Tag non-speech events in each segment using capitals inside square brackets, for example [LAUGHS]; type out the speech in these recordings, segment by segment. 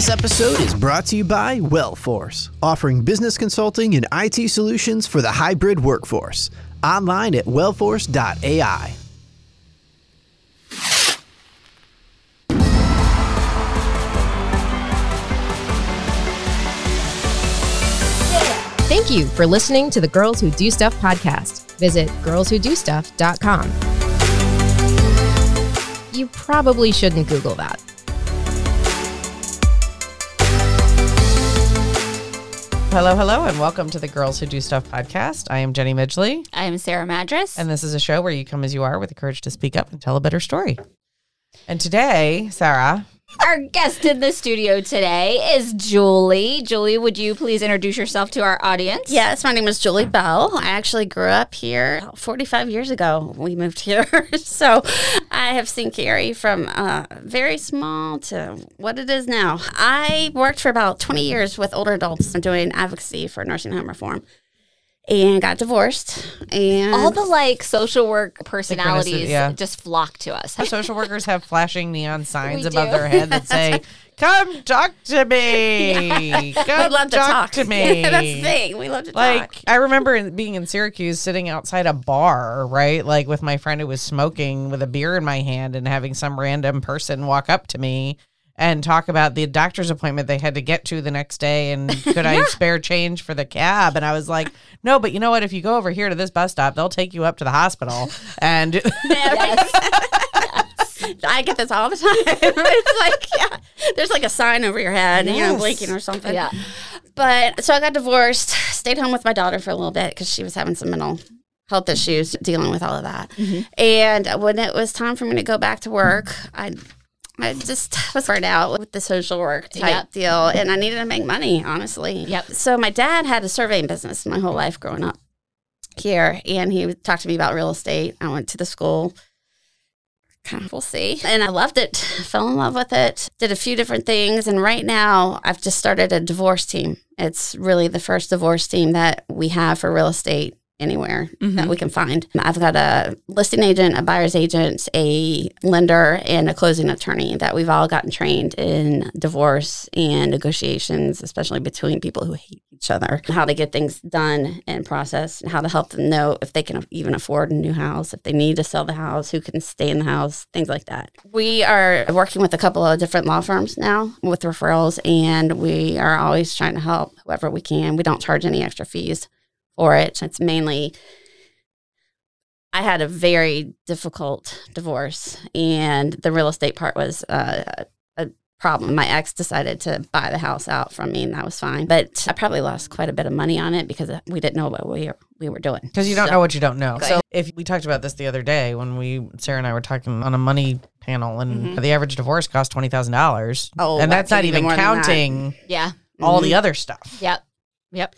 This episode is brought to you by Wellforce, offering business consulting and IT solutions for the hybrid workforce. Online at wellforce.ai. Thank you for listening to the Girls Who Do Stuff podcast. Visit girlswhodostuff.com. You probably shouldn't Google that. Hello, hello, and welcome to the Girls Who Do Stuff podcast. I am Jenny Midgley, I am Sarah Madras. and this is a show where you come as you are with the courage to speak up and tell a better story. And today, Sarah, Our guest in the studio today is Julie. Julie, would you please introduce yourself to our audience? Yes, my name is Julie Bell. I actually grew up here 45 years ago. We moved here. [LAUGHS] so I have seen Cary from uh, very small to what it is now. I worked for about 20 years with older adults doing advocacy for nursing home reform and got divorced. And All the like social work personalities yeah. just flock to us. social workers have flashing neon [LAUGHS] signs We above do. their head that say, [LAUGHS] Come talk to me. [LAUGHS] Come we love to talk. to me. That's the thing. We love to Like talk. I remember in, being in Syracuse, sitting outside a bar, right, like with my friend who was smoking with a beer in my hand, and having some random person walk up to me and talk about the doctor's appointment they had to get to the next day, and could I [LAUGHS] spare change for the cab? And I was like, no, but you know what? If you go over here to this bus stop, they'll take you up to the hospital, and [LAUGHS] I get this all the time. [LAUGHS] it's like, yeah, there's like a sign over your head, you know, blinking or something. Yeah. But so I got divorced, stayed home with my daughter for a little bit because she was having some mental health issues dealing with all of that. Mm-hmm. And when it was time for me to go back to work, I I just was burned out with the social work type Yep. deal and I needed to make money, honestly. Yep. So my dad had a surveying business my whole life growing up here and he would talk to me about real estate. I went to the school kind of we'll see. And I loved it, [LAUGHS] fell in love with it, did a few different things. And right now, I've just started a divorce team. It's really the first divorce team that we have for real estate anywhere mm-hmm. that we can find. I've got a listing agent, a buyer's agent, a lender, and a closing attorney that we've all gotten trained in divorce and negotiations, especially between people who hate each other, how to get things done and processed, and how to help them know if they can even afford a new house, if they need to sell the house, who can stay in the house, things like that. We are working with a couple of different law firms now with referrals, and we are always trying to help whoever we can. We don't charge any extra fees for it. It's mainly I had a very difficult divorce, and the real estate part was uh, a problem. My ex decided to buy the house out from me, and that was fine. But I probably lost quite a bit of money on it because we didn't know what we were, we were doing. because you don't So- know what you don't know. So if we talked about this the other day when we Sarah and I were talking on a money panel, and Mm-hmm. the average divorce cost twenty thousand dollars, Oh, and that's not even even more than that. counting Yeah. all Mm-hmm. the other stuff. Yep. Yep.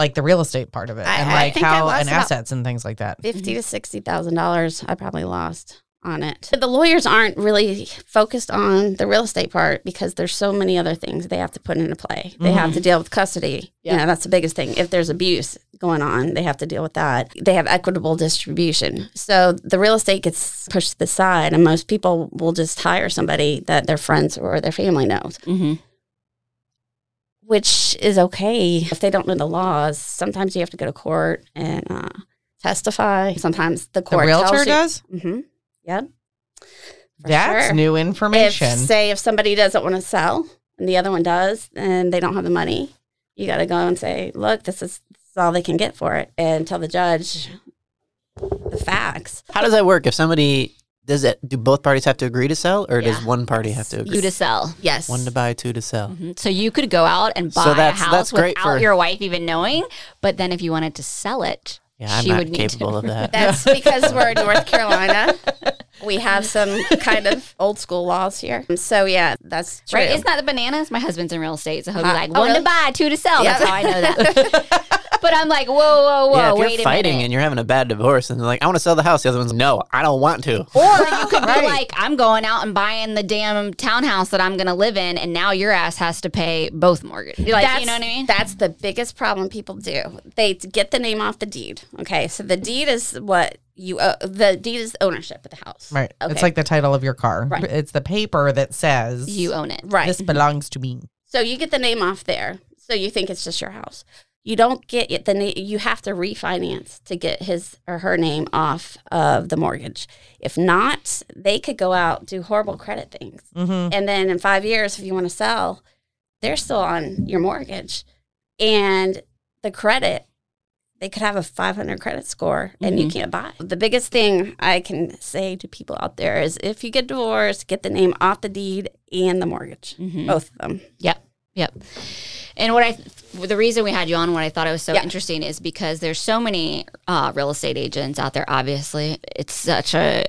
Like the real estate part of it I- and like how and assets and things like that. 50 to 60,000 dollars I probably lost on it. The lawyers aren't really focused on the real estate part because there's so many other things they have to put into play. They have to deal with custody. Yeah. You know, that's the biggest thing. If there's abuse going on, they have to deal with that. They have equitable distribution. So the real estate gets pushed to the side and most people will just hire somebody that their friends or their family knows. Mm-hmm. Which is okay if they don't know the laws. Sometimes you have to go to court and uh, testify. Sometimes the court The court realtor tells you, does? Mm-hmm. Yep. That's sure. new If information. say if somebody doesn't want to sell and the other one does, and they don't have the money, you got to go and say, "Look, this is, this is all they can get for it," and tell the judge the facts. How does that work? If somebody does it, do both parties have to agree to sell, or does one party have to agree? You to sell. Yes. One to buy, two to sell. Mhm. So you could go out and buy So a house that's great without for- your wife even knowing. But then if you wanted to sell it, Yeah, I'm she not would need to. of [LAUGHS] that. That's because we're in North Carolina. [LAUGHS] We have some kind of old school laws here. So yeah, that's true. Right? Isn't that the bananas? My husband's in real estate, so he'll be like, oh, one really? to buy, two to sell. Yeah. That's how I know that. [LAUGHS] but I'm like, whoa, whoa, whoa, yeah, if wait you're a fighting minute. and you're having a bad divorce, and they're like, "I want to sell the house," the other one's, "No, I don't want to." Or you could [LAUGHS] Right. be like, I'm going out and buying the damn townhouse that I'm going to live in, and now your ass has to pay both mortgages. Like, that's, you know what I mean? That's the biggest problem people do. They get the name off the deed. Okay, so the deed is what you uh, the deed is ownership of the house. Right. Okay. It's like the title of your car. Right. It's the paper that says you own it. right. this belongs to me. So you get the name off there. So you think it's just your house. You don't get it. The you have to refinance to get his or her name off of the mortgage. If not, they could go out do horrible credit things, Mm-hmm. and then in five years, if you want to sell, they're still on your mortgage, and the credit. They could have a 500 credit score and you can't buy. The biggest thing I can say to people out there is if you get divorced, get the name off the deed and the mortgage, both of them. Yep. Yep. And what I, the reason we had you on, what I thought it was so Yeah. interesting is because there's so many uh, real estate agents out there. Obviously, it's such a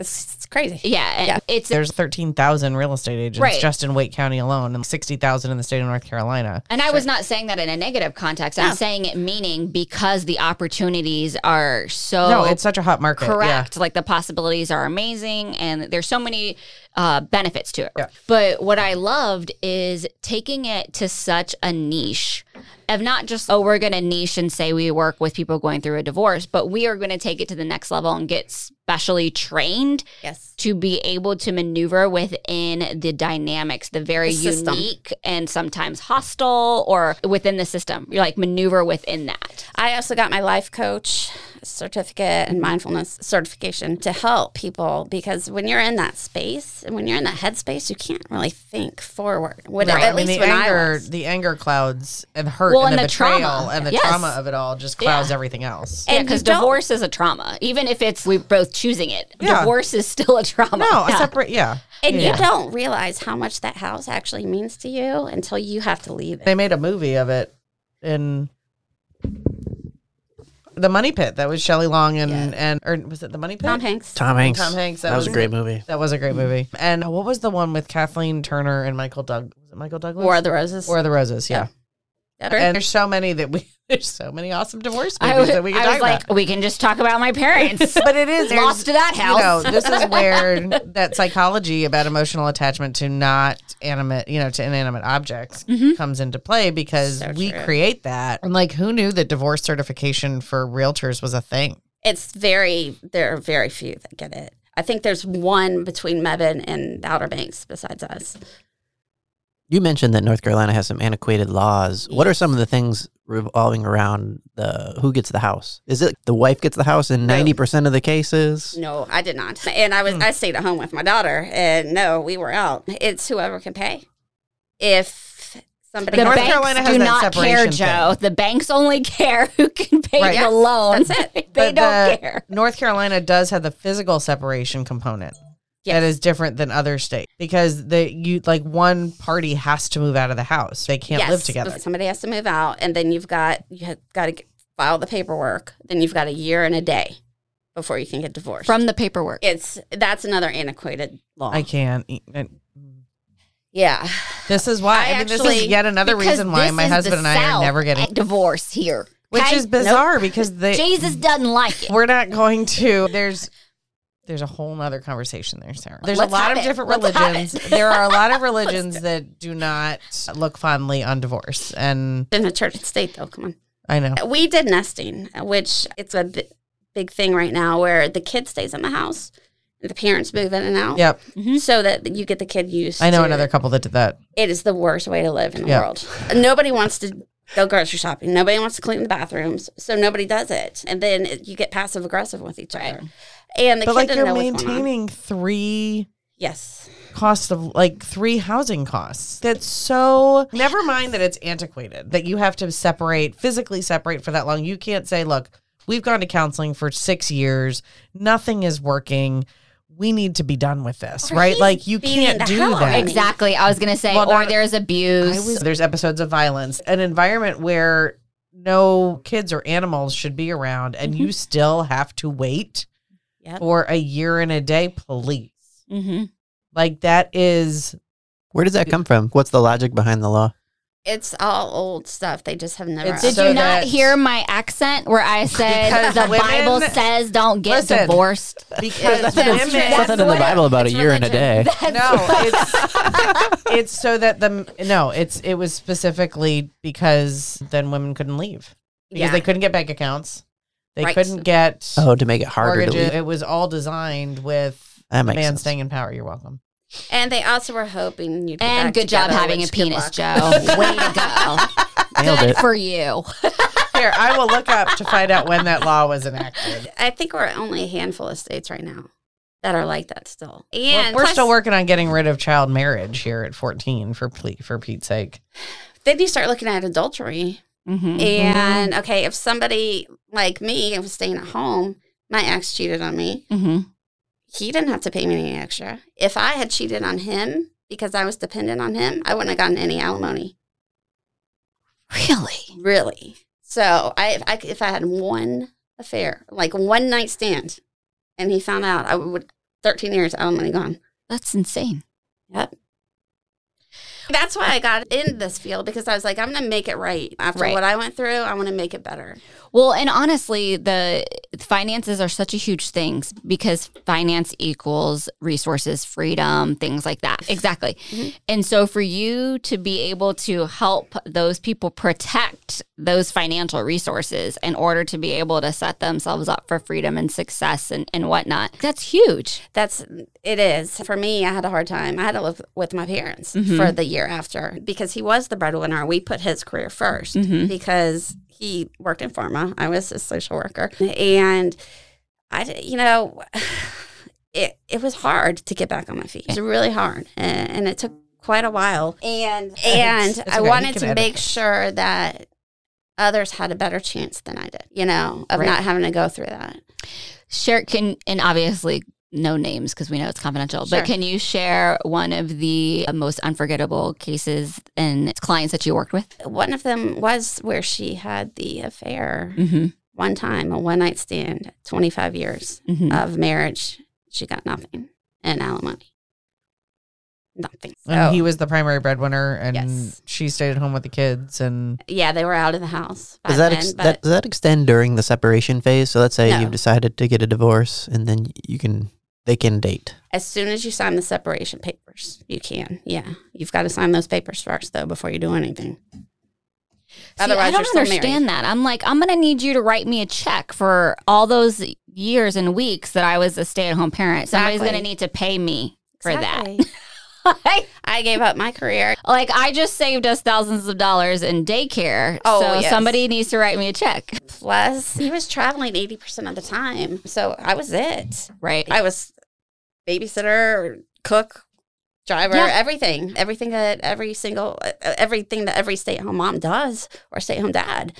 It's, it's crazy. yeah. Yeah. It's There's 13,000 real estate agents Right. just in Wake County alone and 60,000 in the state of North Carolina. And I was not saying that in a negative context. I'm No. saying it meaning because the opportunities are so no, it's such a hot market. Yeah. correct. Like the possibilities are amazing and there's so many uh, benefits to it. Yeah. But what I loved is taking it to such a niche of not just, oh, we're going to niche and say we work with people going through a divorce, but we are going to take it to the next level and get specially trained Yes. to be able to maneuver within the dynamics, the very The unique and sometimes hostile or within the system. You're like maneuver within that. I also got my life coach certificate and mm-hmm. mindfulness certification to help people because when you're in that space and when you're in that headspace, you can't really think forward. When, No, At I mean least the when I anger, was. the anger clouds and hurt Well, and, and the, the betrayal trauma. and the Yes. trauma of it all just clouds Yeah. everything else. And because you don't- divorce is a trauma. Even if it's we're both choosing it, Yeah. divorce is still a trauma. No, Yeah. a separate, yeah. And Yeah. you don't realize how much that house actually means to you until you have to leave it. They made a movie of it in the Money Pit. That was Shelley Long and and or was it the Money Pit? Tom Hanks. Tom Hanks. Tom Hanks. That, was, a great movie. That was a great movie. And what was the one with Kathleen Turner and Michael Doug? Was it Michael Douglas? War of the Roses. War of the Roses. Yeah. Better. And there's so many that we. [LAUGHS] There's so many awesome divorce movies was, that we can I talk was like, about. we can just talk about my parents. [LAUGHS] But it is Lost to that house. You know, this is where [LAUGHS] that psychology about emotional attachment to not animate, you know, to inanimate objects mm-hmm. comes into play because So we true. create that. And like, who knew that divorce certification for realtors was a thing? It's very, there are very few that get it. I think there's one between Mebane and the Outer Banks besides us. You mentioned that North Carolina has some antiquated laws. What are some of the things revolving around the who gets the house? Is it the wife gets the house in ninety percent of the cases? No, I did not. And I was hmm. I stayed at home with my daughter and no, we were out. It's whoever can pay. If somebody the North banks Carolina has do that not care, separation Joe. The banks only care who can pay Right. the Yeah, loan. that's it. [LAUGHS] they But don't the- care. North Carolina does have the physical separation component. Yes. That is different than other states because the you like one party has to move out of the house. They can't yes, live together. but Somebody has to move out and then you've got you have got to get, file the paperwork. Then you've got a year and a day before you can get divorced. From the paperwork. it's that's another antiquated law. I can't. eat yeah. This is why. I, I mean, this is yet another reason why my husband and I are never getting, divorced here. which Okay? is bizarre because they Jesus doesn't like it. we're not going to. There's there's a whole nother conversation there, Sarah. There's Let's a lot of it. different Let's religions. there are a lot of [LAUGHS] religions that do not look fondly on divorce, and In the church and state though, come on. I know. We did nesting, which it's a big thing right now where the kid stays in the house and the parents move in and out. Yep, mm-hmm. So that you get the kid used I know to another couple that did that. it is the worst way to live in the Yeah. world. Nobody wants to go grocery shopping. Nobody wants to clean the bathrooms. So nobody does it. And then you get passive aggressive with each other. And the But kid like doesn't you're know what's going on. maintaining three Yes. cost of like three housing costs. That's so never mind that it's antiquated, that you have to separate, physically separate for that long. You can't say, look, we've gone to counseling for six years, nothing is working. We need to be done with this, Or right? Like you can't do hell out of that. me. Exactly. I was going to say, Well, or not- there's abuse. Was, there's episodes of violence, an environment where no kids or animals should be around, and mm-hmm. you still have to wait Yep. for a year and a day, please. mm-hmm. Like that is Where does that come from? What's the logic behind the law? It's all old stuff. They just have never. It's Did So you not that- hear my accent where I said the women- Bible says don't get Listen. divorced? [LAUGHS] because Nothing, in, women, nothing in the Bible about a year and a day. no, it's [LAUGHS] it's so that the no, it's it was specifically because then women couldn't leave because Yeah. they couldn't get bank accounts, they Right. couldn't get Oh, to make it harder to mortgages. leave. It was all designed with That the makes man sense. staying in power. You're welcome. And they also were hoping you'd get And back good job together, having a which good penis, luck. Joe. Way to go. [LAUGHS] Nailed Good it. for you. [LAUGHS] Here, I will look up to find out when that law was enacted. I think we're only a handful of states right now that are like that still. We're, And we're plus, still working on getting rid of child marriage here at 14 for ple- for Pete's sake. Then you start looking at adultery. Mm-hmm. And okay, if somebody like me I was staying at home, my ex cheated on me. Mm-hmm. He didn't have to pay me any extra. If I had cheated on him because I was dependent on him, I wouldn't have gotten any alimony. Really? Really. So I, if I, if I had one affair, like one night stand, and he found out, I would 13 years alimony gone. That's insane. Yep. That's why I got in this field because I was like, I'm going to make it right. After Right. what I went through, I want to make it better. Well, and honestly, the finances are such a huge thing because finance equals resources, freedom, things like that. Exactly. Mhm. And so for you to be able to help those people protect those financial resources in order to be able to set themselves up for freedom and success and, and whatnot, that's huge. That's it is. For me, I had a hard time. I had to live with my parents Mhm. for the year after because he was the breadwinner. We put his career 1st Mhm. because he worked in pharma. I was a social worker. And I, you know, [SIGHS] it, it was hard to get back on my feet. It was really hard. And, and it took quite a while. And, and It's I okay. wanted to make sure that others had a better chance than I did, you know, of Right. not having to go through that. Share can and obviously no names because we know it's confidential. Sure. But can you share one of the most unforgettable cases and clients that you worked with? One of them was where she had the affair Mm-hmm. one time, a one night stand, 25 years Mm-hmm. of marriage. She got nothing and alimony. Nothing. So, And he was the primary breadwinner, and Yes. she stayed at home with the kids. And yeah, they were out of the house. Does that, then, ex- but that does that extend during the separation phase? So let's say No. you've decided to get a divorce, and then you can they can date. as soon as you sign the separation papers, you can. Yeah. You've got to sign those papers first, though, before you do anything. I Otherwise, don't you're still understand married. that. I'm like, I'm gonna need you to write me a check for all those years and weeks that I was a stay at home parent. Somebody's Exactly. gonna need to pay me for Exactly. [LAUGHS] that. I gave up my career. like I just saved us thousands of dollars in daycare. Oh, so yes. somebody needs to write me a check. Plus, he was traveling 80% of the time. So I was it. Right. I was babysitter, cook, driver, Yeah. everything, everything that every single, uh, everything that every stay at home mom does or stay at home dad.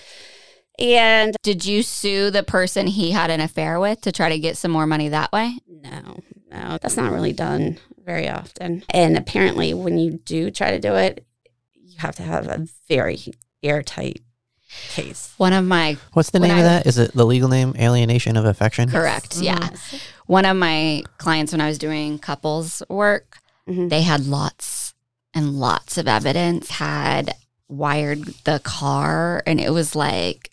And Did you sue the person he had an affair with to try to get some more money that way? no, no, that's not really done very often. And apparently, when you do try to do it, you have to have a very airtight case. One of my What's the name I- of that? Is it the legal name? Alienation of affection. correct, yeah. Yes. One of my clients when I was doing couples work, Mhm. they had lots and lots of evidence, had wired the car, and it was like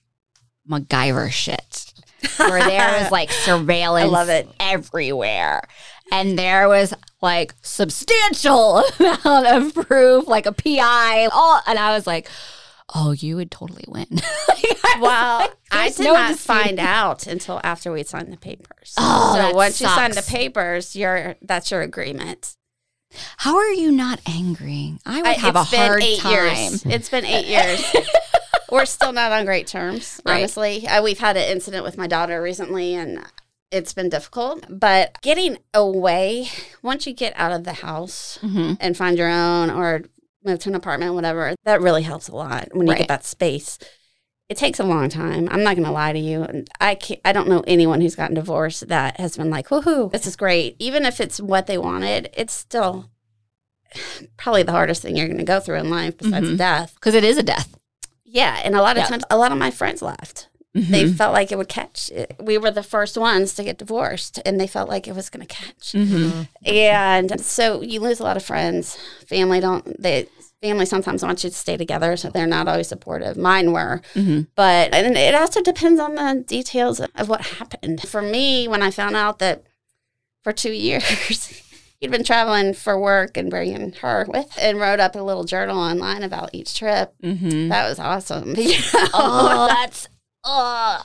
MacGyver shit. Where there was [LAUGHS] like surveillance I love it. everywhere. And there was like substantial [LAUGHS] amount of proof, like a PI, all and I was like, Oh, you would totally win. [LAUGHS] Like, I Well, like, I did no not disputing. find out until after we signed the papers. Oh, so once you sign the papers, you're that's your agreement. How are you not angry? I would I- have a been hard eight time. years. It's been eight years. [LAUGHS] We're still not on great terms, [LAUGHS] Right. honestly. Uh, we've had an incident with my daughter recently, and it's been difficult. But getting away, once you get out of the house Mhm. and find your own or move to an apartment, whatever, that really helps a lot when you Right. get that space. It takes a long time. I'm not going to lie to you. And I can't, I don't know anyone who's gotten divorced that has been like, woohoo, this is great. Even if it's what they wanted, it's still probably the hardest thing you're going to go through in life besides Mhm. death. Because it is a death. Yeah. And a lot of Yeah. times, a lot of my friends left. They Mhm. felt like it would catch. We were the first ones to get divorced, and they felt like it was going to catch. Mhm. And so you lose a lot of friends. Family don't, they, family sometimes wants you to stay together, so they're not always supportive. Mine were. Mhm. But and it also depends on the details of what happened. For me, when I found out that for two [LAUGHS] years he'd been traveling for work and bringing her with, and wrote up a little journal online about each trip. Mm-hmm. That was awesome. You [LAUGHS] know? Oh, that's oh,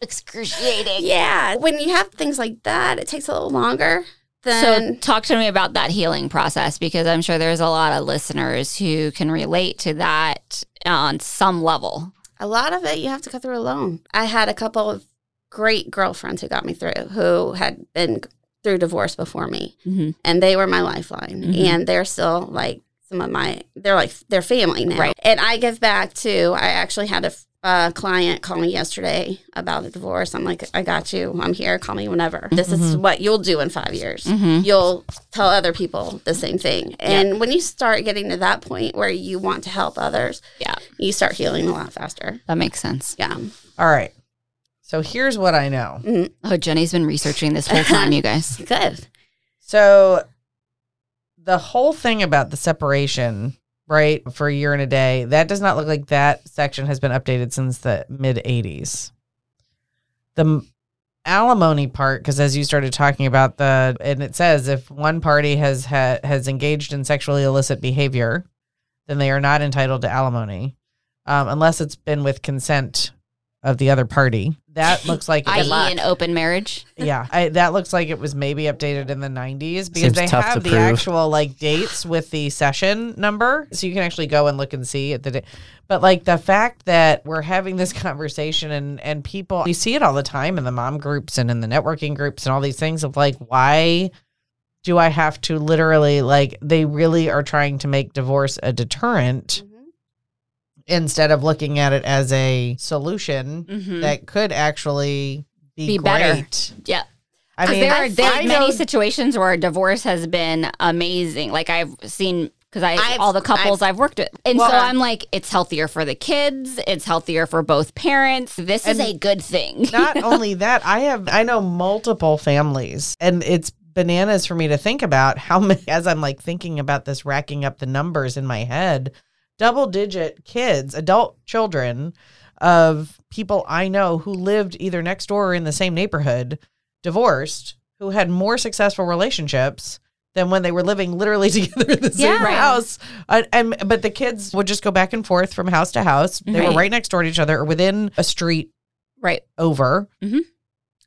excruciating. yeah. When you have things like that, it takes a little longer. So, talk to me about that healing process because I'm sure there's a lot of listeners who can relate to that on some level. a lot of it you have to go through alone. I had a couple of great girlfriends who got me through who had been through divorce before me Mm-hmm. and they were my lifeline Mhm. and they're still like some of my they're like they're family now Right. and i give back too i actually had a, f- a client call me yesterday about a divorce i'm like i got you i'm here call me whenever this is what you'll do in five years Mm-hmm. you'll tell other people the same thing and when you start getting to that point where you want to help others Yeah. you start healing a lot faster That makes sense. yeah All right. So here's what I know. Oh, Jenny's been researching this whole time, you guys. [LAUGHS] good So the whole thing about the separation, right, for a year and a day, that does not look like that section has been updated since the mid 80s. The alimony part because as you started talking about the and it says if one party has ha- has engaged in sexually illicit behavior, then they are not entitled to alimony um, unless it's been with consent of the other party. That [LAUGHS] looks like it I.e., an open marriage. yeah, I, that looks like it was maybe updated in the 90s because Seems they tough to have the prove. actual like dates with the session number, so you can actually go and look and see at the day. But like the fact that we're having this [LAUGHS] conversation and and people, you see it all the time in the mom groups and in the networking groups and all these things of like, why do I have to literally like they really are trying to make divorce a deterrent mm-hmm. Instead of looking at it as a solution Mm-hmm. that could actually be, Be better. Yeah. I 'Cause mean, there are there I are know- many situations where divorce has been amazing. Like I've seen because I I've- all the couples I've, worked with, and Well, so uh, I'm like, it's healthier for the kids. It's healthier for both parents. This is a good thing. [LAUGHS] not only that, I have I know multiple families, and it's bananas for me to think about how [LAUGHS] many. As I'm like thinking about this, racking up the numbers in my head, double digit kids, adult children of people I know who lived either next door or in the same neighborhood, divorced, who had more successful relationships. Than when they were living literally [LAUGHS] together in the same Yeah. Right. house, uh, and but the kids would just go back and forth from house to house. They were Right. right next door to each other, or within a street right. over. Mhm.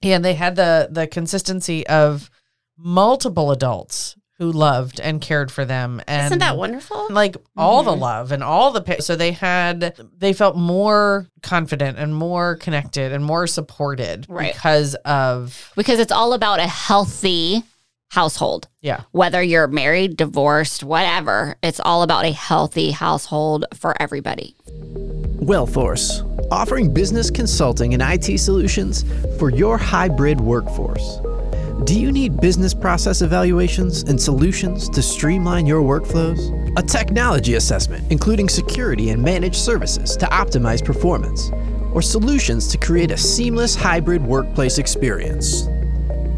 And they had the the consistency of multiple adults who loved and cared for them and isn't that wonderful like all the Mhm. love and all the pa- so they had they felt more confident and more connected and more supported Right. because of Because it's all about a healthy household. yeah Whether you're married, divorced, whatever, it's all about a healthy household for everybody. Wellforce, offering business consulting and IT solutions for your hybrid workforce. Do you need business process evaluations and solutions to streamline your workflows? A technology assessment, including security and managed services to optimize performance, or solutions to create a seamless hybrid workplace experience?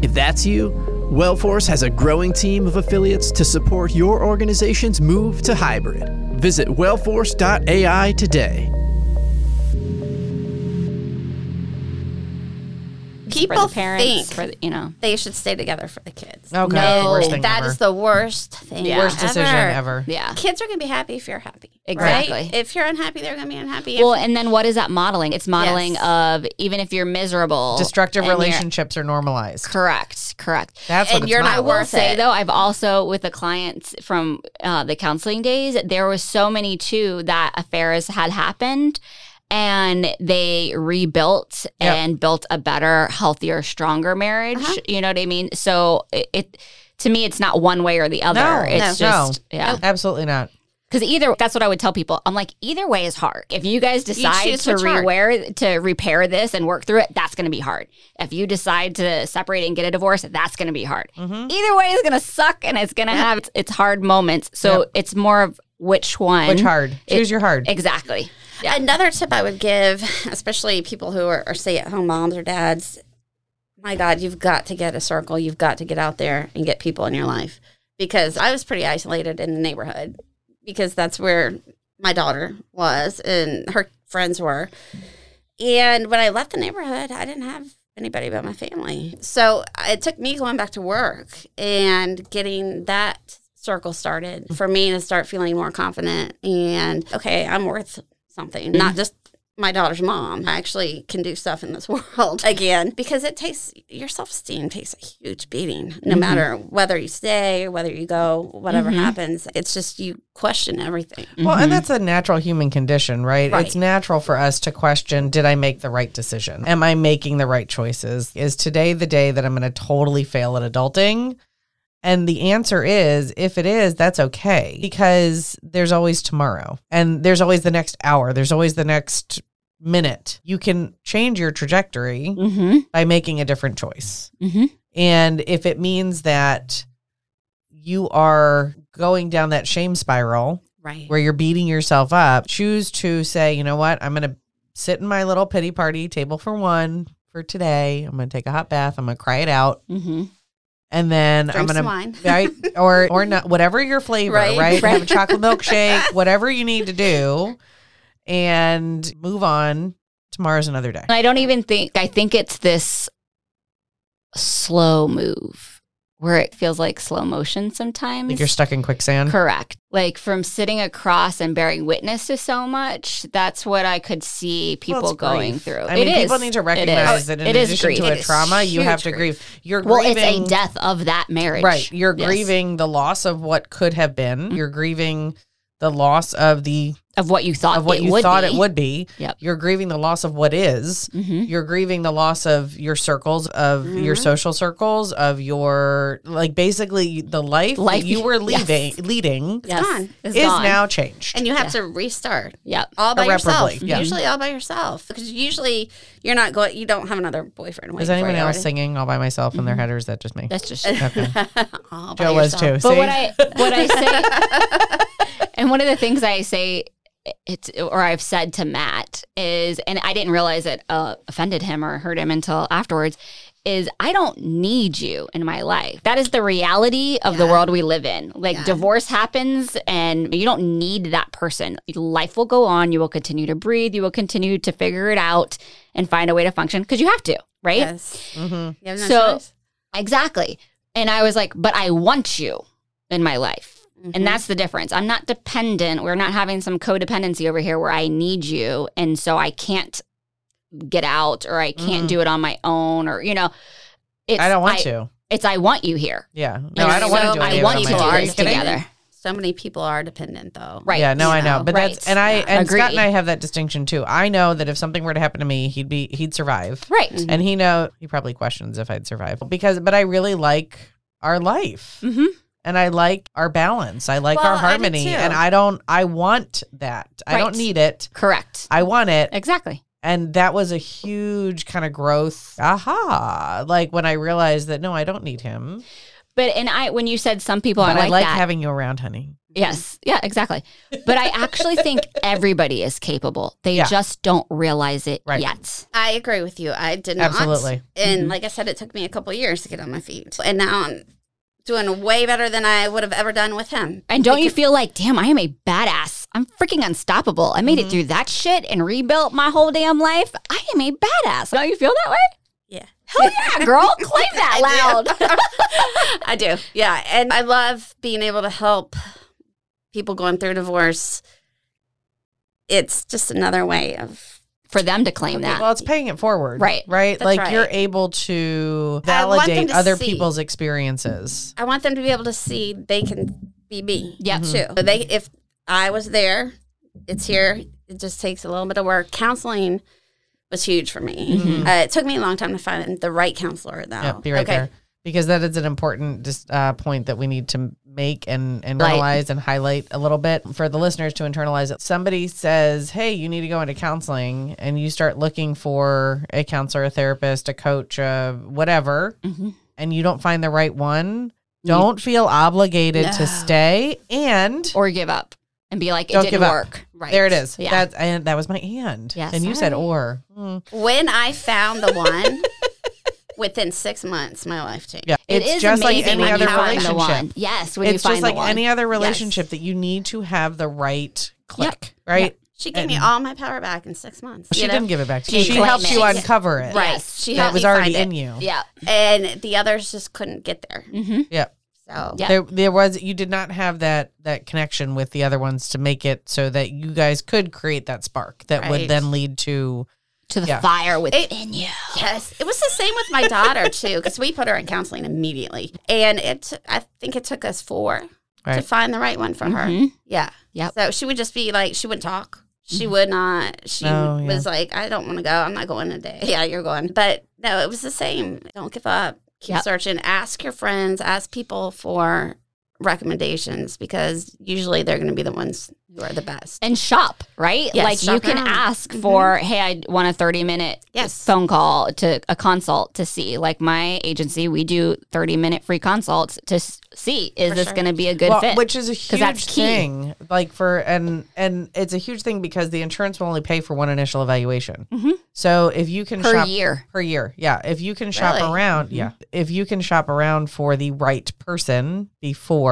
If that's you, Wellforce has a growing team of affiliates to support your organization's move to hybrid. Visit wellforce.ai today. People for the parents, think for the, you know. they should stay together for the kids okay No. worst thing that ever. is the worst thing Yeah. worst decision ever. ever Yeah. kids are going to be happy if you're happy Exactly. right? if you're unhappy they're going to be unhappy Well, and then what is that modeling? It's modeling Yes. of even if you're miserable, destructive relationships are normalized Correct, correct. that's what and it's you're not. not I will worth say it. though, I've also with the clients from uh, the counseling days, there was so many too that affairs had happened, and they rebuilt Yep. and built a better, healthier, stronger marriage. Uh-huh. You know what I mean? So it, it to me, it's not one way or the other. No, it's no. just yeah. absolutely not Because either that's what I would tell people. I'm like, either way is hard. If you guys decide choose to rewear to repair this and work through it, that's going to be hard. If you decide to separate and get a divorce, that's going to be hard. Mhm. Either way is going to suck, and it's going to have its, its hard moments. So Yep. it's more of which one. which hard It- choose your hard Exactly. Yeah. another tip i would give especially people who are, are stay-at-home moms or dads my god you've got to get a circle you've got to get out there and get people in your life because i was pretty isolated in the neighborhood because that's where my daughter was and her friends were. And when I left the neighborhood, I didn't have anybody but my family. So uh, it took me going back to work and getting that circle started mm-hmm. for me to start feeling more confident and okay, I'm worth something, mm-hmm. not just my daughter's mom. I actually can do stuff in this [LAUGHS] world again because it takes your self esteem takes a huge beating no mm-hmm. matter whether you stay or whether you go, whatever mm-hmm. happens. It's just you question everything. Well, and that's a natural human condition, right? Right. It's natural for us to question Did I make the right decision? Am I making the right choices? Is today the day that I'm going to totally fail at adulting? And the answer is if it is, that's okay because there's always tomorrow and there's always the next hour, there's always the next minute. You can change your trajectory Mm-hmm. by making a different choice. Mm-hmm. And if it means that you are going down that shame spiral, Right. where you're beating yourself up, choose to say, you know what, I'm going to sit in my little pity party table for one for today. I'm going to take a hot bath. I'm going to cry it out. Mm-hmm. And then Drink I'm some going wine. to, [LAUGHS] right? Or, [LAUGHS] or not, whatever your flavor, right? Right. Have a chocolate milkshake, [LAUGHS] whatever you need to do and move on. Tomorrow's another day. I don't even think I think it's this slow move where it feels like slow motion sometimes. Like you're stuck in quicksand. Correct. Like from sitting across and bearing witness to so much, that's what I could see people Well, going grief. through. I mean, It people need to It is. recognize that in It is addition grief. to a trauma, you have to grieve. You're Well, grieving. it's a death of that marriage. Right. You're Yes. grieving the loss of what could have been. Mm-hmm. You're grieving the loss of the of what you thought of what it you would thought be. it would be. Yep. You're grieving the loss of what is. Mhm. You're grieving the loss of your circles, of your Mhm. social circles, of your like basically the life, that Life- you were [LAUGHS] yes. leaving leading Yes. gone. Is gone. now changed. And you have Yeah. to restart Yep. all by yourself. Yeah. Usually all by yourself because usually you're not going. You don't have another boyfriend. is anyone else already. singing all by myself in their head, or is that just me? That's just Okay. [LAUGHS] all by Joe was too. yourself. But See? what I what I say, [LAUGHS] and one of the things I say, it's or I've said to Matt is, and I didn't realize it uh, offended him or hurt him until afterwards. Is I don't need you in my life. That is the reality of the world we live in. Like Yeah. divorce happens, and you don't need that person. Life will go on. You will continue to breathe. You will continue to figure it out and find a way to function because you have to, right? Yes. hmm You have no So- choice. Exactly. And I was like, but I want you in my life. Mhm. And that's the difference. I'm not dependent. We're not having some codependency over here where I need you. And so I can't get out or I can't Mhm. do it on my own or, you know, it's, I don't want to. It's I want you here. Yeah. No, And I don't want to so do I any I want it to do my own. Are you this kidding? together. so many people are dependent though. Right. Yeah, no, you I know, know, but that's and I Yeah. and Scott and I have that distinction too. I know that if something were to happen to me, he'd be he'd survive, Right. Mhm. and he know he probably questions if I'd survive because. But I really like our life, Mm-hmm. And I like our balance. I like our Well, I do harmony, too. and I don't. I want that. I don't need it. Correct. I want it, Exactly. and that was a huge kind of growth. Aha! Like when I realized that no, I don't need him, But, and I, when you said some people but are I like, like that. having you around, honey. Yes. Yeah, exactly. But I actually think [LAUGHS] everybody is capable. They Yeah. just don't realize it Right. yet. I agree with you. I did not. Absolutely. And Mhm. like I said, it took me a couple years to get on my feet. And now I'm doing way better than I would have ever done with him. And don't you feel like, damn, I am a badass. I'm freaking unstoppable. I made Mm-hmm. it through that shit and rebuilt my whole damn life. I am a badass. Don't you feel that way? Yeah. Hell yeah, [LAUGHS] girl. Claim that loud. [LAUGHS] I do. Yeah. And I love being able to help people going through divorce. It's just another way of For them to claim that. Well, it's paying it forward. Right. Right. That's like right. you're able to I want them validate to other see. people's experiences. I want them to be able to see they can be me Yeah. Mm-hmm. too. So they if I was there, it's here. It just takes a little bit of work. Counseling was huge for me. Mhm. Uh, it took me a long time to find the right counselor though. Yep, be right okay. there. Because that is an important just, uh, point that we need to make and, and Right. internalize and highlight a little bit for the listeners to internalize it. Somebody says, Hey, you need to go into counseling, and you start looking for a counselor, a therapist, a coach, uh, whatever, Mhm. and you don't find the right one. Don't feel obligated to stay. And Or give up and be like, it Don't didn't give up. work. Right. there it is. Yeah. That's and that was my and. Yes. And you said or. Hmm. When I found the one, within six months, my life changed. Yeah, It it's is just like amazing any other you find the relationship. Yes, when you It's find just the like any other relationship that you need to have the right click, right? She gave me all my power back in six months. She you know? didn't give it back to She you. She claimed helped you uncover it. Right. Yes. She That helped was me already find in it. you. Yeah. And the others just couldn't get there. Mm-hmm. Yeah. So Yeah. There, there was you did not have that that connection with the other ones to make it so that you guys could create that spark that would then lead to To the Yeah. fire within you. Yes, it was the same with my daughter too, because we put her in counseling immediately, and it, I think it took us four to find the right one for her. Mhm. Yeah. Yep. So she would just be like, she wouldn't talk. She would not. She Oh, yeah. was like, I don't want to go. I'm not going today. [LAUGHS] Yeah, you're going. But no, it was the same. Don't give up. Keep Yep. searching. Ask your friends. Ask people for recommendations because usually they're going to be the ones who are the best. And shop, right? Yes, like you can around. ask Mhm. for, hey, I want a 30 minute Yes. phone call to a consult to see. Like my agency, we do 30 minute free consults to see is For this sure. going to be a good well, fit? which is a huge that's key. thing. Like for and and it's a huge thing because the insurance will only pay for one initial evaluation. Mhm. So if you can per shop year. per year, yeah, if you can shop Really? around, yeah, if you can shop around for the right person before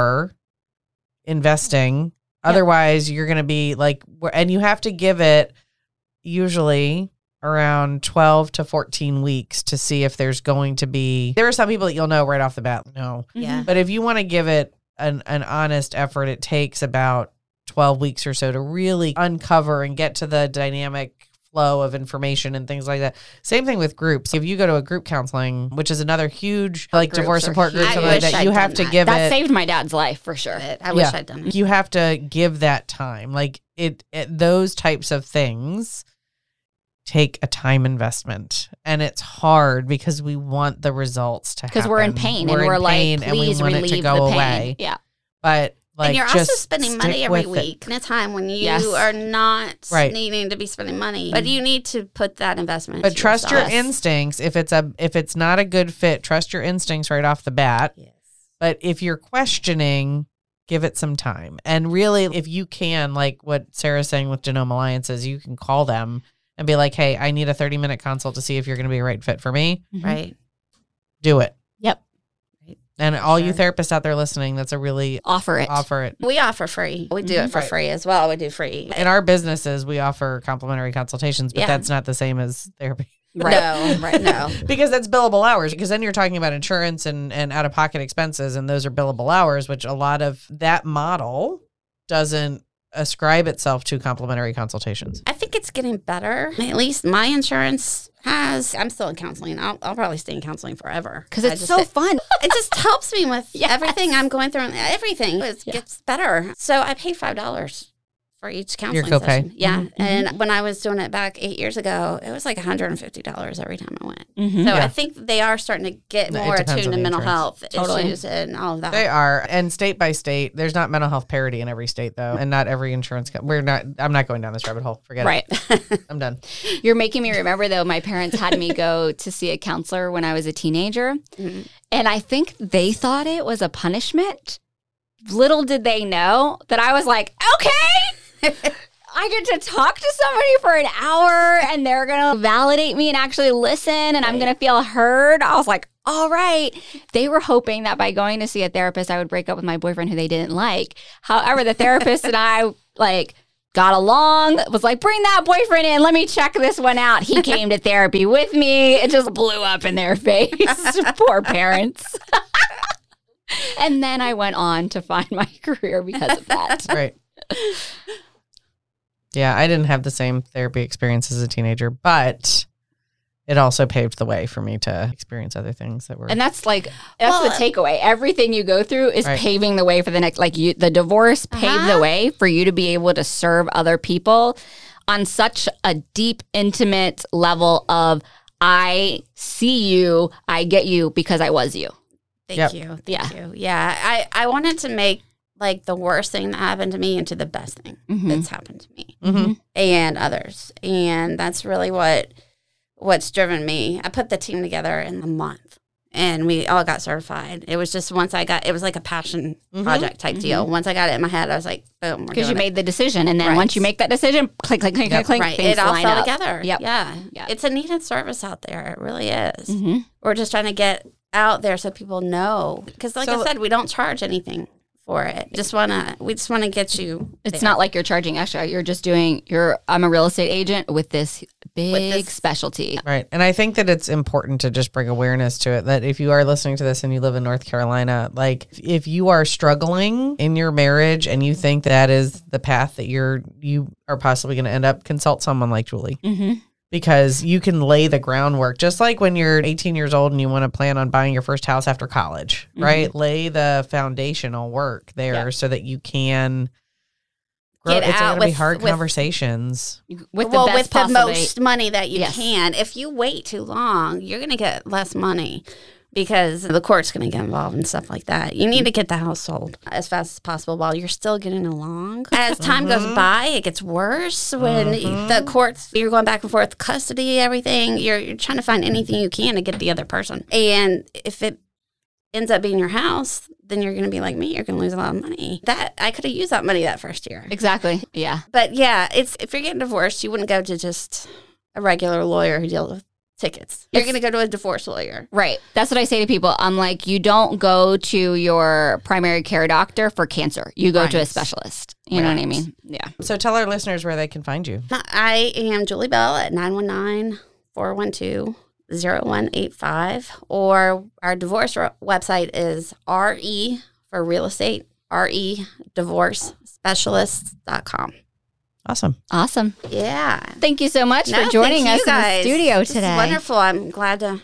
investing, otherwise you're going to be like, and you have to give it usually around 12 to 14 weeks to see if there's going to be there are some people that you'll know right off the bat no. Yeah. Mm-hmm. but if you want to give it an, an honest effort, it takes about 12 weeks or so to really uncover and get to the dynamic flow of information and things like that. Same thing with groups. If you go to a group counseling, which is another huge like Groups divorce are support group, something like that, I'd you have to that. give That it saved my dad's life for sure. But I wish Yeah. I'd done it. you have to give that time. Like it, it those types of things take a time investment and it's hard because we want the results to happen Because we're in pain We're and we're in like, pain and we please want it relieve to go the pain. away Yeah. but like and you're also spending money every with it. week in a time when you Yes. are not Right. needing to be spending money. Mm-hmm. But you need to put that investment. But into trust your instincts. If it's a if it's not a good fit, trust your instincts right off the bat. Yes. But if you're questioning, give it some time. And really, if you can, like what Sarah's saying with Genome Alliances, you can call them and be like, "Hey, I need a 30 minute consult to see if you're going to be a right fit for me." Mm-hmm. Right. Do it. Yep. And all you therapists out there listening, that's a really Offer it. offer it. We offer free. We do it mm-hmm. for Right. free as well. We do free. In our businesses, we offer complimentary consultations, but Yeah. that's not the same as therapy. [LAUGHS] Right. No, right. No. [LAUGHS] because that's billable hours because then you're talking about insurance and, and out of pocket expenses and those are billable hours which a lot of that model doesn't ascribe itself to complimentary consultations I think it's getting better. At least my insurance has. I'm still in counseling. I'll, I'll probably stay in counseling forever. Because it's just- so fun. [LAUGHS] It just helps me with [LAUGHS] Yes. everything I'm going through. Everything it Yeah. gets better. So I pay five dollars for each counseling copay. session. Yeah, Mhm. and when I was doing it back eight years ago, it was like 150 dollars every time I went. Mhm. So Yeah. I think they are starting to get more attuned to mental insurance. health Totally. issues and all of that. they are and state by state there's not mental health parity in every state though and not every insurance co- we're not i'm not going down this rabbit hole forget Right. it Right. [LAUGHS] i'm done You're making me remember though, my parents had me go to see a counselor when I was a teenager. Mhm. And I think they thought it was a punishment. Little did they know that I was like, okay, I get to talk to somebody for an hour and they're going to validate me and actually listen and I'm going to feel heard. I was like, all right. They were hoping that by going to see a therapist, I would break up with my boyfriend who they didn't like. However, the therapist and I, like, got along, was like, bring that boyfriend in. Let me check this one out. He came to therapy with me. It just blew up in their [LAUGHS] face. [LAUGHS] Poor parents. [LAUGHS] and then I went on to find my career because of that. right yeah i didn't have the same therapy experience as a teenager but it also paved the way for me to experience other things that were And that's like that's Well, the takeaway. Everything you go through is Right. paving the way for the next. Like you, the divorce paved the Uh-huh. way for you to be able to serve other people on such a deep, intimate level of I see you, I get you because I was you. Thank Yep. you. Thank Yeah. you. Yeah. I, I wanted to make like the worst thing that happened to me into the best thing Mhm. that's happened to me Mhm. and others. And that's really what what's driven me. I put the team together in a month. and we all got certified. It was just once I got it was like a passion project type deal. Once I got it in my head, I was like, boom, Because you it. made the decision, and then Right. once you make that decision, click, click, click, Yep. click, click, right. things It all line fell up. together. Yep. Yeah. Yeah. It's a needed service out there. It really is. hmm We're just trying to get out there so people know. Because, like So- I said, we don't charge anything for it. Just wanna, we just want to get you. It's there. not like you're charging extra. You're just doing. You're. I'm a real estate agent with this big this- specialty. Right. And I think that it's important to just bring awareness to it that if you are listening to this and you live in North Carolina, like if you are struggling in your marriage and you think that is the path that you're you are possibly going to end up, consult someone like Julie hmm because you can lay the groundwork just like when you're 18 years old and you want to plan on buying your first house after college, mm-hmm. right? Lay the foundational work there Yeah. so that you can grow. Get it's out going to be with- hard with- conversations. With well, the best with the most money that you Yes. can. If you wait too long, you're going to get less money because the court's going to get involved and stuff like that. You need to get the house sold as fast as possible while you're still getting along. As time Mm-hmm. goes by, it gets worse when the courts, you're going back and forth, custody, everything. You're, you're trying to find anything you can to get the other person. And if it ends up being your house, then you're going to be like me. You're going to lose a lot of money. That I could have used that money that first year. Exactly. Yeah. But yeah, it's if you're getting divorced, you wouldn't go to just a regular lawyer who deals with tickets. You're going to go to a divorce lawyer. Right. That's what I say to people. I'm like, you don't go to your primary care doctor for cancer. You go to a specialist. You know what I mean? Yeah. So tell our listeners where they can find you. I am Julie Bell at 919 412 0185. Or our divorce website is RE for real estate, RE divorce specialists.com. Awesome. Awesome. Yeah. Thank you so much No, for joining us you in the guys. studio This is today. wonderful. I'm glad to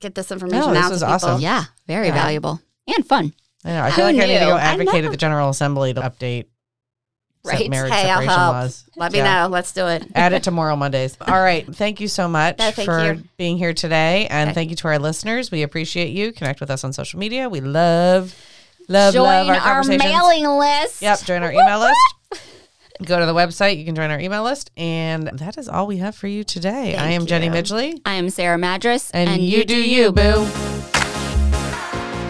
get this information No, this out was to awesome. Yeah. Very Yeah. valuable and fun. I know. I Who feel like I need to go advocate know. at the General Assembly to update se- Right. marriage Hey, I'll separation help. laws. Let me Yeah. know. Let's do it. Add it tomorrow Mondays. [LAUGHS] All right. Thank you so much No, for you. being here today. And Okay. thank you to our listeners. We appreciate you. Connect with us on social media. We love, love, Join love our our, mailing list. Yep. Join our email list. Go to the website. You can join our email list. And that is all we have for you today. I Thank am Jenny. Midgley. I am Sarah Madras. And, you do you, boo.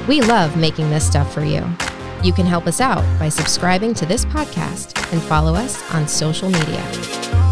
We love making this stuff for you. You can help us out by subscribing to this podcast and follow us on social media.